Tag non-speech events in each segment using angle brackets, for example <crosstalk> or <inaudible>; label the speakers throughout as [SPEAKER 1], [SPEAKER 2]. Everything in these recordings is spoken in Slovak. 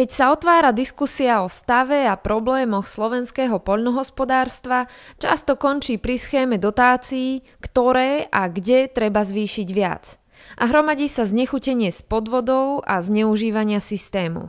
[SPEAKER 1] Keď sa otvára diskusia o stave a problémoch slovenského poľnohospodárstva, často končí pri schéme dotácií, ktoré a kde treba zvýšiť viac. A hromadí sa znechutenie s podvodou a zneužívania systému.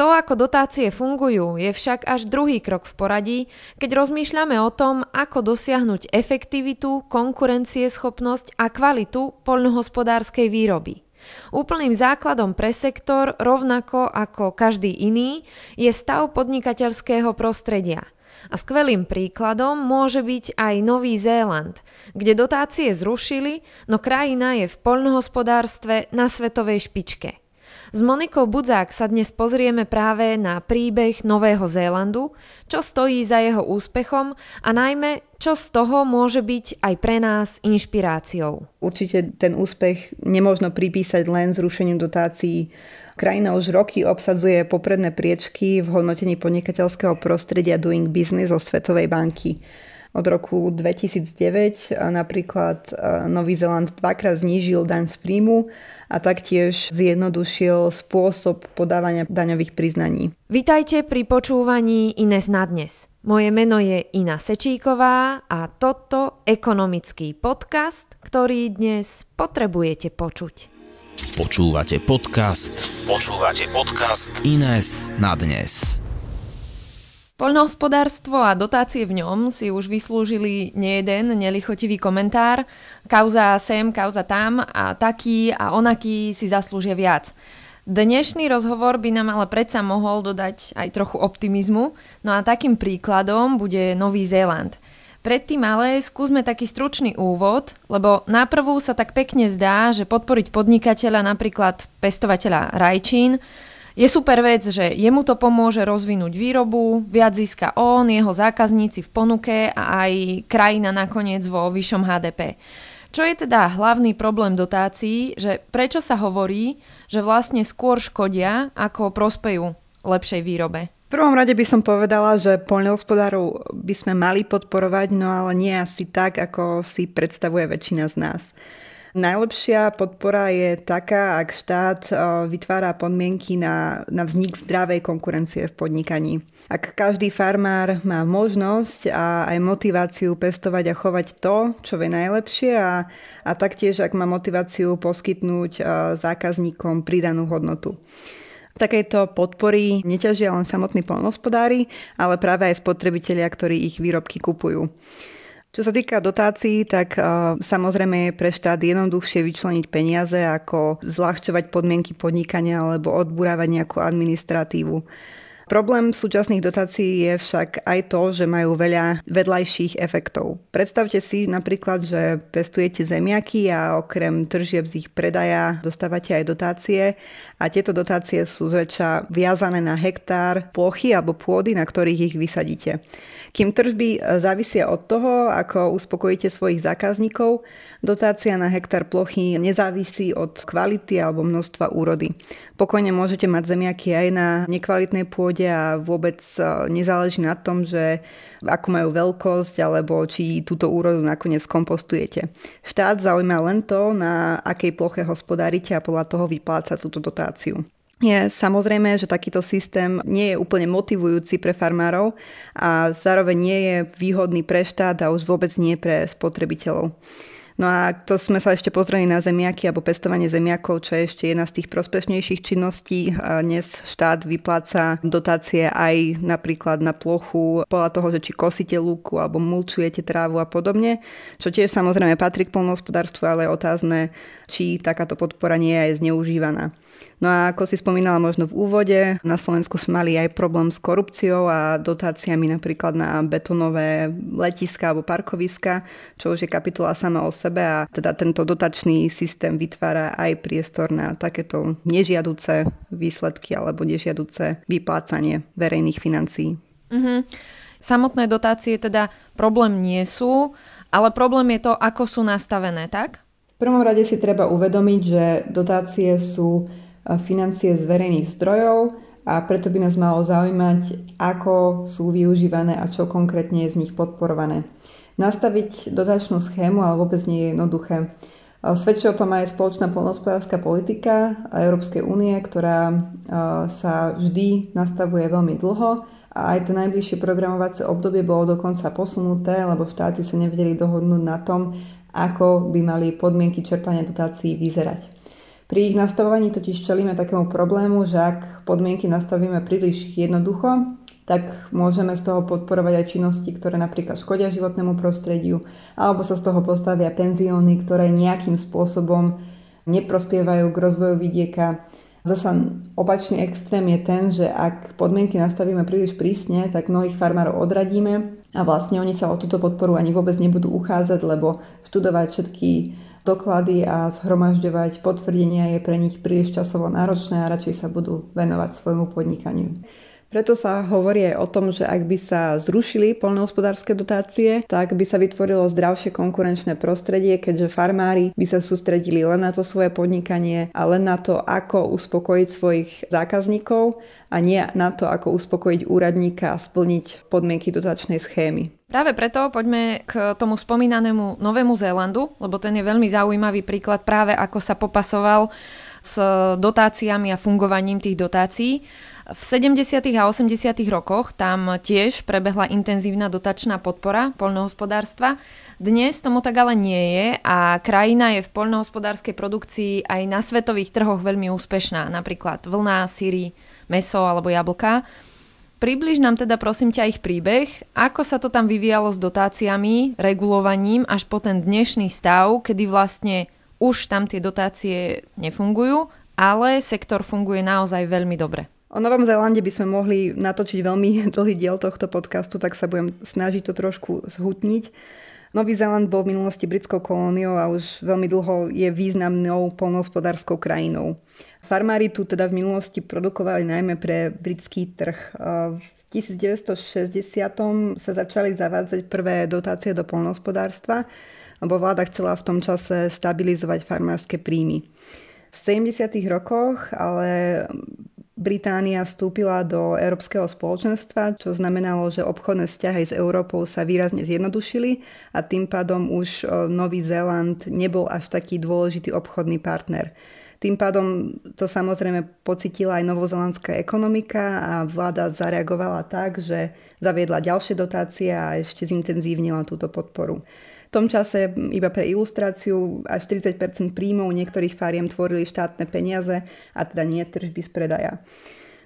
[SPEAKER 1] To, ako dotácie fungujú, je však až druhý krok v poradí, keď rozmýšľame o tom, ako dosiahnuť efektivitu, konkurencieschopnosť a kvalitu poľnohospodárskej výroby. Úplným základom pre sektor, rovnako ako každý iný, je stav podnikateľského prostredia. A skvelým príkladom môže byť aj Nový Zéland, kde dotácie zrušili, no krajina je v poľnohospodárstve na svetovej špičke. S Monikou Budzák sa dnes pozrieme práve na príbeh Nového Zélandu, čo stojí za jeho úspechom a najmä, čo z toho môže byť aj pre nás inšpiráciou.
[SPEAKER 2] Určite ten úspech nemôžno pripísať len zrušeniu dotácií. Krajina už roky obsadzuje popredné priečky v hodnotení podnikateľského prostredia Doing Business zo Svetovej banky. Od roku 2009 napríklad Nový Zeland dvakrát znížil daň z príjmu a taktiež zjednodušil spôsob podávania daňových priznaní.
[SPEAKER 1] Vitajte pri počúvaní Ines na dnes. Moje meno je Ina Sečíková a toto ekonomický podcast, ktorý dnes potrebujete počuť.
[SPEAKER 3] Počúvate podcast. Počúvate podcast Ines na dnes.
[SPEAKER 1] Poľnohospodárstvo a dotácie v ňom si už vyslúžili nejeden nelichotivý komentár. Kauza sem, kauza tam a taký a onaký si zaslúžia viac. Dnešný rozhovor by nám ale predsa mohol dodať aj trochu optimizmu, no a takým príkladom bude Nový Zéland. Predtým ale skúsme taký stručný úvod, lebo naprvú sa tak pekne zdá, že podporiť podnikateľa, napríklad pestovateľa rajčín, je super vec, že jemu to pomôže rozvinúť výrobu, viac získa on, jeho zákazníci v ponuke a aj krajina nakoniec vo vyššom HDP. Čo je teda hlavný problém dotácií, že prečo sa hovorí, že vlastne skôr škodia, ako prospejú lepšej výrobe?
[SPEAKER 2] V prvom rade by som povedala, že poľnohospodárov by sme mali podporovať, no ale nie asi tak, ako si predstavuje väčšina z nás. Najlepšia podpora je taká, ak štát vytvára podmienky na, na vznik zdravej konkurencie v podnikaní. Ak každý farmár má možnosť a aj motiváciu pestovať a chovať to, čo vie najlepšie a, a taktiež ak má motiváciu poskytnúť zákazníkom pridanú hodnotu. Takejto podpory neťažia len samotní polnospodári, ale práve aj spotrebitelia, ktorí ich výrobky kupujú. Čo sa týka dotácií, tak uh, samozrejme je pre štát jednoduchšie vyčleniť peniaze, ako zľahčovať podmienky podnikania alebo odburávať nejakú administratívu. Problém súčasných dotácií je však aj to, že majú veľa vedľajších efektov. Predstavte si napríklad, že pestujete zemiaky a okrem tržieb z ich predaja dostávate aj dotácie a tieto dotácie sú zväčša viazané na hektár plochy alebo pôdy, na ktorých ich vysadíte. Kým tržby závisia od toho, ako uspokojíte svojich zákazníkov, dotácia na hektár plochy nezávisí od kvality alebo množstva úrody. Pokojne môžete mať zemiaky aj na nekvalitnej pôde a vôbec e, nezáleží na tom, že ako majú veľkosť alebo či túto úrodu nakoniec kompostujete. Štát zaujíma len to, na akej ploche hospodárite a podľa toho vypláca túto dotáciu. Je samozrejme, že takýto systém nie je úplne motivujúci pre farmárov a zároveň nie je výhodný pre štát a už vôbec nie pre spotrebiteľov. No a to sme sa ešte pozreli na zemiaky alebo pestovanie zemiakov, čo je ešte jedna z tých prospešnejších činností. Dnes štát vypláca dotácie aj napríklad na plochu podľa toho, že či kosíte lúku alebo mulčujete trávu a podobne, čo tiež samozrejme patrí k polnohospodárstvu, ale je otázne, či takáto podpora nie je aj zneužívaná. No a ako si spomínala možno v úvode, na Slovensku sme mali aj problém s korupciou a dotáciami napríklad na betonové letiska alebo parkoviska, čo už je kapitola sama o sebe a teda tento dotačný systém vytvára aj priestor na takéto nežiaduce výsledky alebo nežiaduce vyplácanie verejných financií.
[SPEAKER 1] Mm-hmm. Samotné dotácie teda problém nie sú, ale problém je to, ako sú nastavené, tak?
[SPEAKER 2] V prvom rade si treba uvedomiť, že dotácie sú financie z verejných zdrojov a preto by nás malo zaujímať, ako sú využívané a čo konkrétne je z nich podporované. Nastaviť dotačnú schému ale vôbec nie je jednoduché. Svedčí o tom aj spoločná polnohospodárska politika Európskej únie, ktorá sa vždy nastavuje veľmi dlho a aj to najbližšie programovacie obdobie bolo dokonca posunuté, lebo štáty sa nevedeli dohodnúť na tom, ako by mali podmienky čerpania dotácií vyzerať. Pri ich nastavovaní totiž čelíme takému problému, že ak podmienky nastavíme príliš jednoducho, tak môžeme z toho podporovať aj činnosti, ktoré napríklad škodia životnému prostrediu, alebo sa z toho postavia penzióny, ktoré nejakým spôsobom neprospievajú k rozvoju vidieka. Zasa opačný extrém je ten, že ak podmienky nastavíme príliš prísne, tak mnohých farmárov odradíme a vlastne oni sa o túto podporu ani vôbec nebudú uchádzať, lebo študovať všetky doklady a zhromažďovať potvrdenia je pre nich príliš časovo náročné a radšej sa budú venovať svojmu podnikaniu. Preto sa hovorí aj o tom, že ak by sa zrušili poľnohospodárske dotácie, tak by sa vytvorilo zdravšie konkurenčné prostredie, keďže farmári by sa sústredili len na to svoje podnikanie a len na to, ako uspokojiť svojich zákazníkov a nie na to, ako uspokojiť úradníka a splniť podmienky dotačnej schémy.
[SPEAKER 1] Práve preto poďme k tomu spomínanému Novému Zélandu, lebo ten je veľmi zaujímavý príklad práve ako sa popasoval s dotáciami a fungovaním tých dotácií. V 70. a 80. rokoch tam tiež prebehla intenzívna dotačná podpora poľnohospodárstva. Dnes tomu tak ale nie je a krajina je v poľnohospodárskej produkcii aj na svetových trhoch veľmi úspešná, napríklad vlna, síry, meso alebo jablka. Približ nám teda prosím ťa ich príbeh, ako sa to tam vyvíjalo s dotáciami, regulovaním až po ten dnešný stav, kedy vlastne už tam tie dotácie nefungujú, ale sektor funguje naozaj veľmi dobre.
[SPEAKER 2] O Novom Zélande by sme mohli natočiť veľmi <laughs> dlhý diel tohto podcastu, tak sa budem snažiť to trošku zhutniť. Nový Zéland bol v minulosti britskou kolóniou a už veľmi dlho je významnou polnohospodárskou krajinou. Farmári tu teda v minulosti produkovali najmä pre britský trh. V 1960 sa začali zavádzať prvé dotácie do polnohospodárstva, lebo vláda chcela v tom čase stabilizovať farmárske príjmy. V 70. rokoch ale Británia vstúpila do Európskeho spoločenstva, čo znamenalo, že obchodné vzťahy s Európou sa výrazne zjednodušili a tým pádom už Nový Zéland nebol až taký dôležitý obchodný partner. Tým pádom to samozrejme pocitila aj novozelandská ekonomika a vláda zareagovala tak, že zaviedla ďalšie dotácie a ešte zintenzívnila túto podporu. V tom čase, iba pre ilustráciu, až 40 príjmov niektorých fariem tvorili štátne peniaze a teda nie tržby z predaja.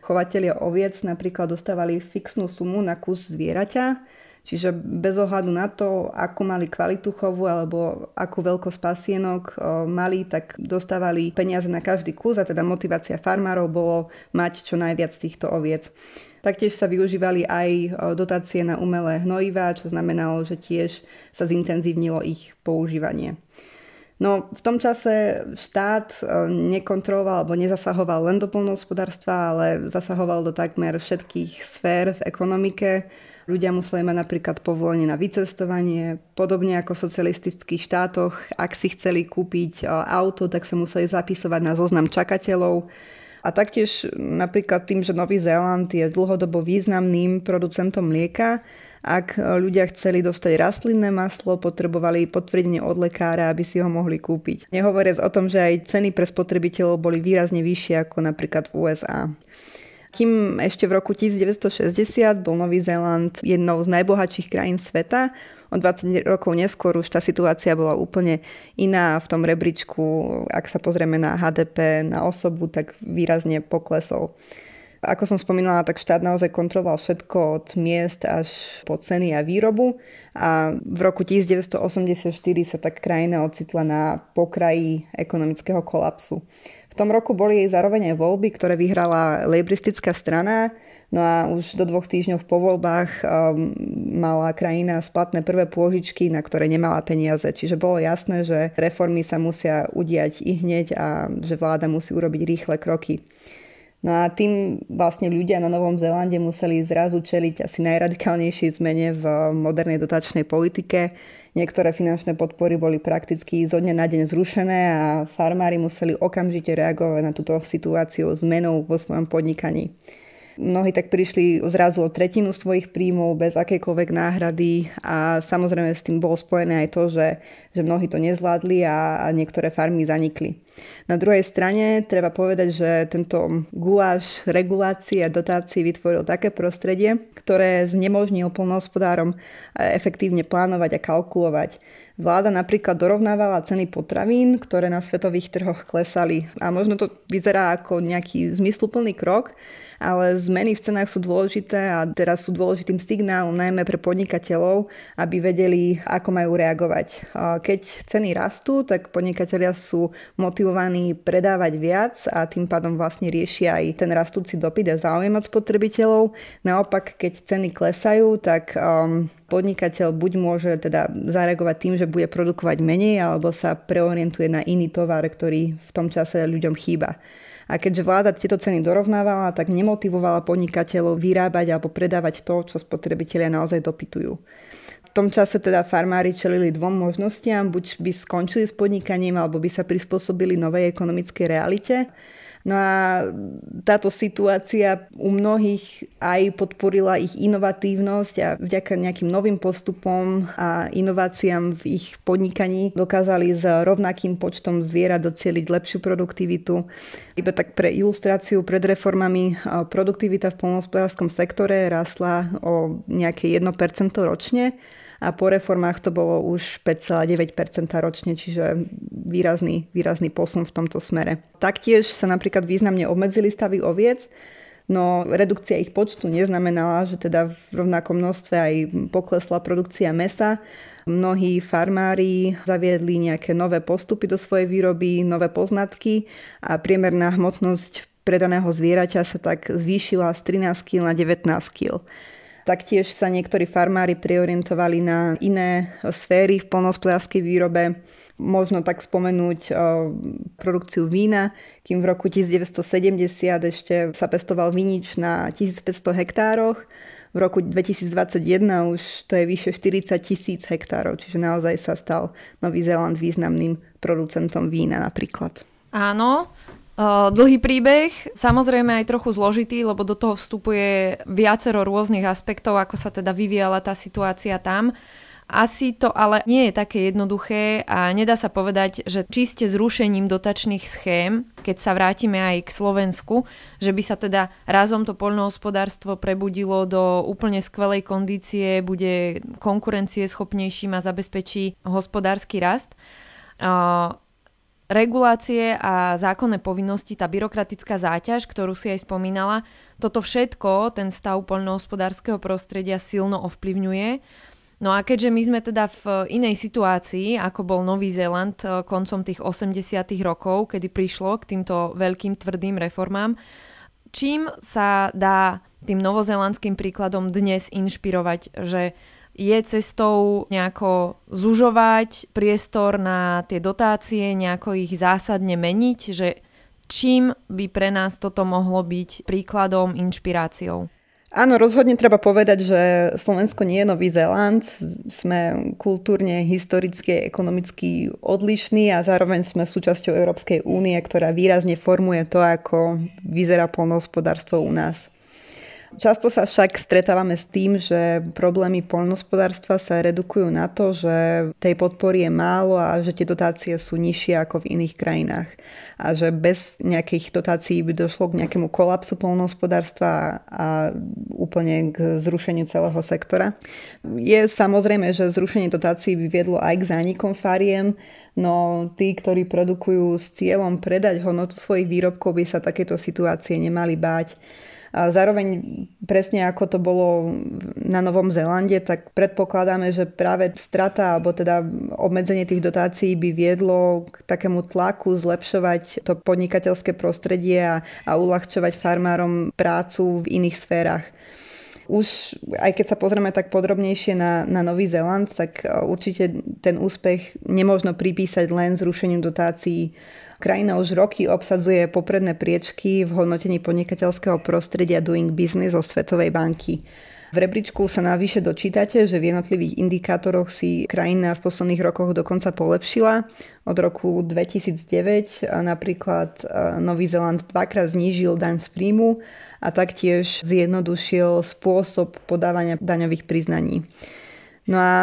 [SPEAKER 2] Chovatelia oviec napríklad dostávali fixnú sumu na kus zvieraťa, Čiže bez ohľadu na to, ako mali kvalitu chovu alebo akú veľkosť pasienok mali, tak dostávali peniaze na každý kus a teda motivácia farmárov bolo mať čo najviac týchto oviec. Taktiež sa využívali aj dotácie na umelé hnojivá, čo znamenalo, že tiež sa zintenzívnilo ich používanie. No v tom čase štát nekontroloval alebo nezasahoval len do polnohospodárstva, ale zasahoval do takmer všetkých sfér v ekonomike. Ľudia museli mať napríklad povolenie na vycestovanie, podobne ako v socialistických štátoch. Ak si chceli kúpiť auto, tak sa museli zapisovať na zoznam čakateľov. A taktiež napríklad tým, že Nový Zéland je dlhodobo významným producentom mlieka, ak ľudia chceli dostať rastlinné maslo, potrebovali potvrdenie od lekára, aby si ho mohli kúpiť. Nehovoriac o tom, že aj ceny pre spotrebiteľov boli výrazne vyššie ako napríklad v USA. Kým ešte v roku 1960 bol Nový Zéland jednou z najbohatších krajín sveta, O 20 rokov neskôr už tá situácia bola úplne iná v tom rebríčku. Ak sa pozrieme na HDP na osobu, tak výrazne poklesol. Ako som spomínala, tak štát naozaj kontroloval všetko od miest až po ceny a výrobu a v roku 1984 sa tak krajina ocitla na pokraji ekonomického kolapsu. V tom roku boli zároveň aj voľby, ktoré vyhrala lejbristická strana, No a už do dvoch týždňov po voľbách um, mala krajina splatné prvé pôžičky, na ktoré nemala peniaze. Čiže bolo jasné, že reformy sa musia udiať i hneď a že vláda musí urobiť rýchle kroky. No a tým vlastne ľudia na Novom Zélande museli zrazu čeliť asi najradikálnejšej zmene v modernej dotačnej politike. Niektoré finančné podpory boli prakticky zo dňa na deň zrušené a farmári museli okamžite reagovať na túto situáciu zmenou vo svojom podnikaní. Mnohí tak prišli zrazu o tretinu svojich príjmov bez akejkoľvek náhrady a samozrejme s tým bolo spojené aj to, že, že mnohí to nezvládli a, a niektoré farmy zanikli. Na druhej strane treba povedať, že tento guláš regulácie a dotácií vytvoril také prostredie, ktoré znemožnil polnohospodárom efektívne plánovať a kalkulovať Vláda napríklad dorovnávala ceny potravín, ktoré na svetových trhoch klesali. A možno to vyzerá ako nejaký zmysluplný krok, ale zmeny v cenách sú dôležité a teraz sú dôležitým signálom najmä pre podnikateľov, aby vedeli, ako majú reagovať. Keď ceny rastú, tak podnikatelia sú motivovaní predávať viac a tým pádom vlastne riešia aj ten rastúci dopyt a záujem od spotrebiteľov. Naopak, keď ceny klesajú, tak um, podnikateľ buď môže teda zareagovať tým, že bude produkovať menej, alebo sa preorientuje na iný tovar, ktorý v tom čase ľuďom chýba. A keďže vláda tieto ceny dorovnávala, tak nemotivovala podnikateľov vyrábať alebo predávať to, čo spotrebitelia naozaj dopytujú. Tom čase teda farmári čelili dvom možnostiam, buď by skončili s podnikaním, alebo by sa prispôsobili novej ekonomickej realite. No a táto situácia u mnohých aj podporila ich inovatívnosť a vďaka nejakým novým postupom a inováciám v ich podnikaní dokázali s rovnakým počtom zvierat docieliť lepšiu produktivitu. Iba tak pre ilustráciu pred reformami produktivita v polnohospodárskom sektore rastla o nejaké 1% ročne a po reformách to bolo už 5,9% ročne, čiže výrazný, výrazný posun v tomto smere. Taktiež sa napríklad významne obmedzili stavy oviec, no redukcia ich počtu neznamenala, že teda v rovnakom množstve aj poklesla produkcia mesa. Mnohí farmári zaviedli nejaké nové postupy do svojej výroby, nové poznatky a priemerná hmotnosť predaného zvieraťa sa tak zvýšila z 13 kg na 19 kg. Taktiež sa niektorí farmári priorientovali na iné sféry v polnohospodárskej výrobe. Možno tak spomenúť produkciu vína, kým v roku 1970 ešte sa pestoval vinič na 1500 hektároch. V roku 2021 už to je vyše 40 tisíc hektárov, čiže naozaj sa stal Nový Zéland významným producentom vína napríklad.
[SPEAKER 1] Áno, dlhý príbeh, samozrejme aj trochu zložitý, lebo do toho vstupuje viacero rôznych aspektov, ako sa teda vyvíjala tá situácia tam. Asi to ale nie je také jednoduché a nedá sa povedať, že čiste zrušením dotačných schém, keď sa vrátime aj k Slovensku, že by sa teda razom to poľnohospodárstvo prebudilo do úplne skvelej kondície, bude konkurencieschopnejším a zabezpečí hospodársky rast regulácie a zákonné povinnosti, tá byrokratická záťaž, ktorú si aj spomínala, toto všetko ten stav poľnohospodárskeho prostredia silno ovplyvňuje. No a keďže my sme teda v inej situácii, ako bol Nový Zéland eh, koncom tých 80 rokov, kedy prišlo k týmto veľkým tvrdým reformám, čím sa dá tým novozelandským príkladom dnes inšpirovať, že je cestou nejako zužovať priestor na tie dotácie, nejako ich zásadne meniť, že čím by pre nás toto mohlo byť príkladom, inšpiráciou?
[SPEAKER 2] Áno, rozhodne treba povedať, že Slovensko nie je Nový Zéland. Sme kultúrne, historicky, ekonomicky odlišní a zároveň sme súčasťou Európskej únie, ktorá výrazne formuje to, ako vyzerá polnohospodárstvo u nás. Často sa však stretávame s tým, že problémy poľnohospodárstva sa redukujú na to, že tej podpory je málo a že tie dotácie sú nižšie ako v iných krajinách. A že bez nejakých dotácií by došlo k nejakému kolapsu poľnohospodárstva a úplne k zrušeniu celého sektora. Je samozrejme, že zrušenie dotácií by viedlo aj k zánikom fariem, no tí, ktorí produkujú s cieľom predať hodnotu svojich výrobkov, by sa takéto situácie nemali báť. Zároveň presne ako to bolo na Novom Zélande, tak predpokladáme, že práve strata alebo teda obmedzenie tých dotácií by viedlo k takému tlaku zlepšovať to podnikateľské prostredie a, a uľahčovať farmárom prácu v iných sférach. Už aj keď sa pozrieme tak podrobnejšie na, na Nový Zéland, tak určite ten úspech nemôžno pripísať len zrušeniu dotácií Krajina už roky obsadzuje popredné priečky v hodnotení podnikateľského prostredia Doing Business zo Svetovej banky. V rebríčku sa navyše dočítate, že v jednotlivých indikátoroch si krajina v posledných rokoch dokonca polepšila. Od roku 2009 napríklad Nový Zeland dvakrát znížil daň z príjmu a taktiež zjednodušil spôsob podávania daňových priznaní. No a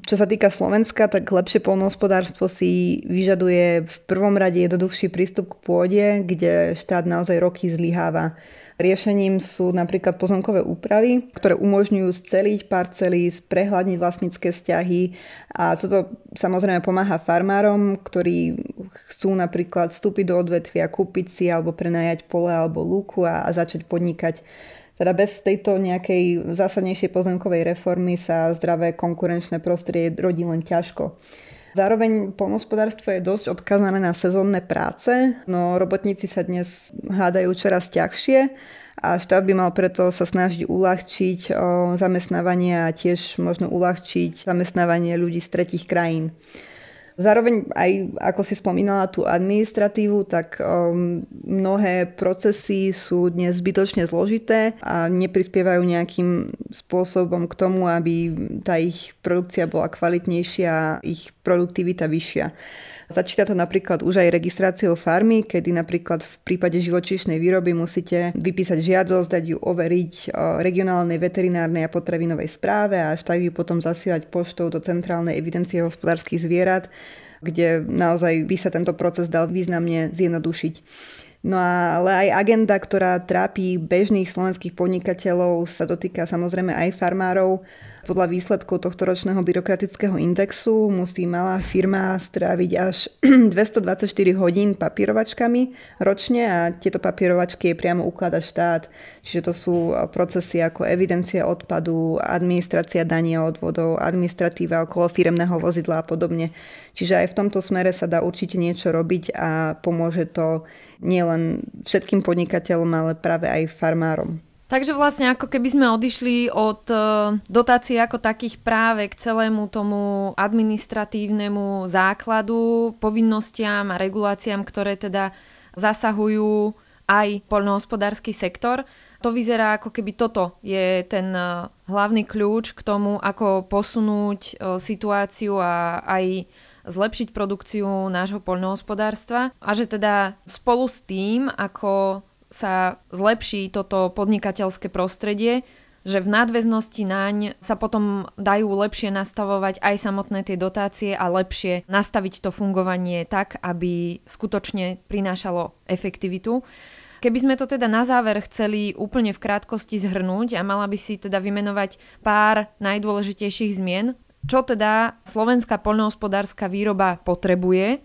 [SPEAKER 2] čo sa týka Slovenska, tak lepšie polnohospodárstvo si vyžaduje v prvom rade jednoduchší prístup k pôde, kde štát naozaj roky zlyháva. Riešením sú napríklad pozemkové úpravy, ktoré umožňujú sceliť parcely, sprehľadniť vlastnícke vzťahy a toto samozrejme pomáha farmárom, ktorí chcú napríklad vstúpiť do odvetvia, kúpiť si alebo prenajať pole alebo lúku a, a začať podnikať. Teda bez tejto nejakej zásadnejšej pozemkovej reformy sa zdravé konkurenčné prostredie rodí len ťažko. Zároveň polnospodárstvo je dosť odkazané na sezónne práce, no robotníci sa dnes hádajú čoraz ťažšie a štát by mal preto sa snažiť uľahčiť zamestnávanie a tiež možno uľahčiť zamestnávanie ľudí z tretich krajín. Zároveň aj, ako si spomínala tú administratívu, tak um, mnohé procesy sú dnes zbytočne zložité a neprispievajú nejakým spôsobom k tomu, aby tá ich produkcia bola kvalitnejšia a ich produktivita vyššia. Začíta to napríklad už aj registráciou farmy, kedy napríklad v prípade živočíšnej výroby musíte vypísať žiadosť, dať ju overiť regionálnej veterinárnej a potravinovej správe a až tak ju potom zasielať poštou do centrálnej evidencie hospodárskych zvierat, kde naozaj by sa tento proces dal významne zjednodušiť. No ale aj agenda, ktorá trápi bežných slovenských podnikateľov, sa dotýka samozrejme aj farmárov. Podľa výsledkov tohto ročného byrokratického indexu musí malá firma stráviť až <clears throat> 224 hodín papírovačkami ročne a tieto papírovačky je priamo uklada štát. Čiže to sú procesy ako evidencia odpadu, administrácia dania odvodov, administratíva okolo firemného vozidla a podobne. Čiže aj v tomto smere sa dá určite niečo robiť a pomôže to nielen všetkým podnikateľom, ale práve aj farmárom.
[SPEAKER 1] Takže vlastne ako keby sme odišli od e, dotácií ako takých práve k celému tomu administratívnemu základu, povinnostiam a reguláciám, ktoré teda zasahujú aj poľnohospodársky sektor. To vyzerá ako keby toto je ten e, hlavný kľúč k tomu, ako posunúť e, situáciu a aj zlepšiť produkciu nášho poľnohospodárstva a že teda spolu s tým, ako sa zlepší toto podnikateľské prostredie, že v nadväznosti naň sa potom dajú lepšie nastavovať aj samotné tie dotácie a lepšie nastaviť to fungovanie tak, aby skutočne prinášalo efektivitu. Keby sme to teda na záver chceli úplne v krátkosti zhrnúť a mala by si teda vymenovať pár najdôležitejších zmien, čo teda slovenská poľnohospodárska výroba potrebuje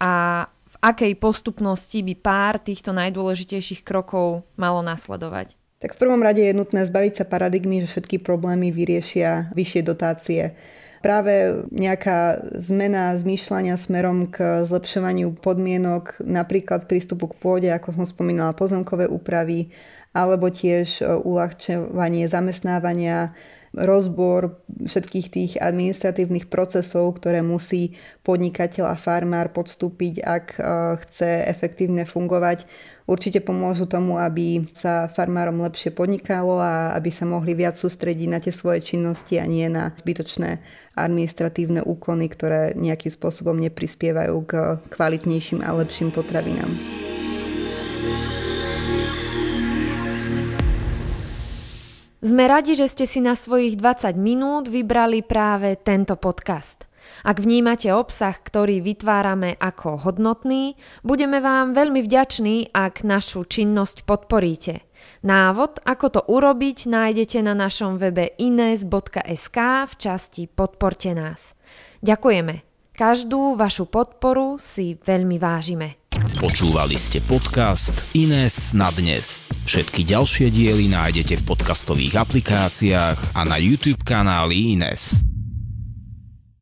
[SPEAKER 1] a v akej postupnosti by pár týchto najdôležitejších krokov malo nasledovať?
[SPEAKER 2] Tak v prvom rade je nutné zbaviť sa paradigmy, že všetky problémy vyriešia vyššie dotácie. Práve nejaká zmena zmýšľania smerom k zlepšovaniu podmienok, napríklad prístupu k pôde, ako som spomínala, pozemkové úpravy, alebo tiež uľahčovanie zamestnávania rozbor všetkých tých administratívnych procesov, ktoré musí podnikateľ a farmár podstúpiť, ak e, chce efektívne fungovať. Určite pomôžu tomu, aby sa farmárom lepšie podnikalo a aby sa mohli viac sústrediť na tie svoje činnosti a nie na zbytočné administratívne úkony, ktoré nejakým spôsobom neprispievajú k kvalitnejším a lepším potravinám.
[SPEAKER 1] Sme radi, že ste si na svojich 20 minút vybrali práve tento podcast. Ak vnímate obsah, ktorý vytvárame ako hodnotný, budeme vám veľmi vďační, ak našu činnosť podporíte. Návod, ako to urobiť, nájdete na našom webe ines.sk v časti Podporte nás. Ďakujeme. Každú vašu podporu si veľmi vážime.
[SPEAKER 3] Počúvali ste podcast Ines na dnes. Všetky ďalšie diely nájdete v podcastových aplikáciách a na YouTube kanáli Ines.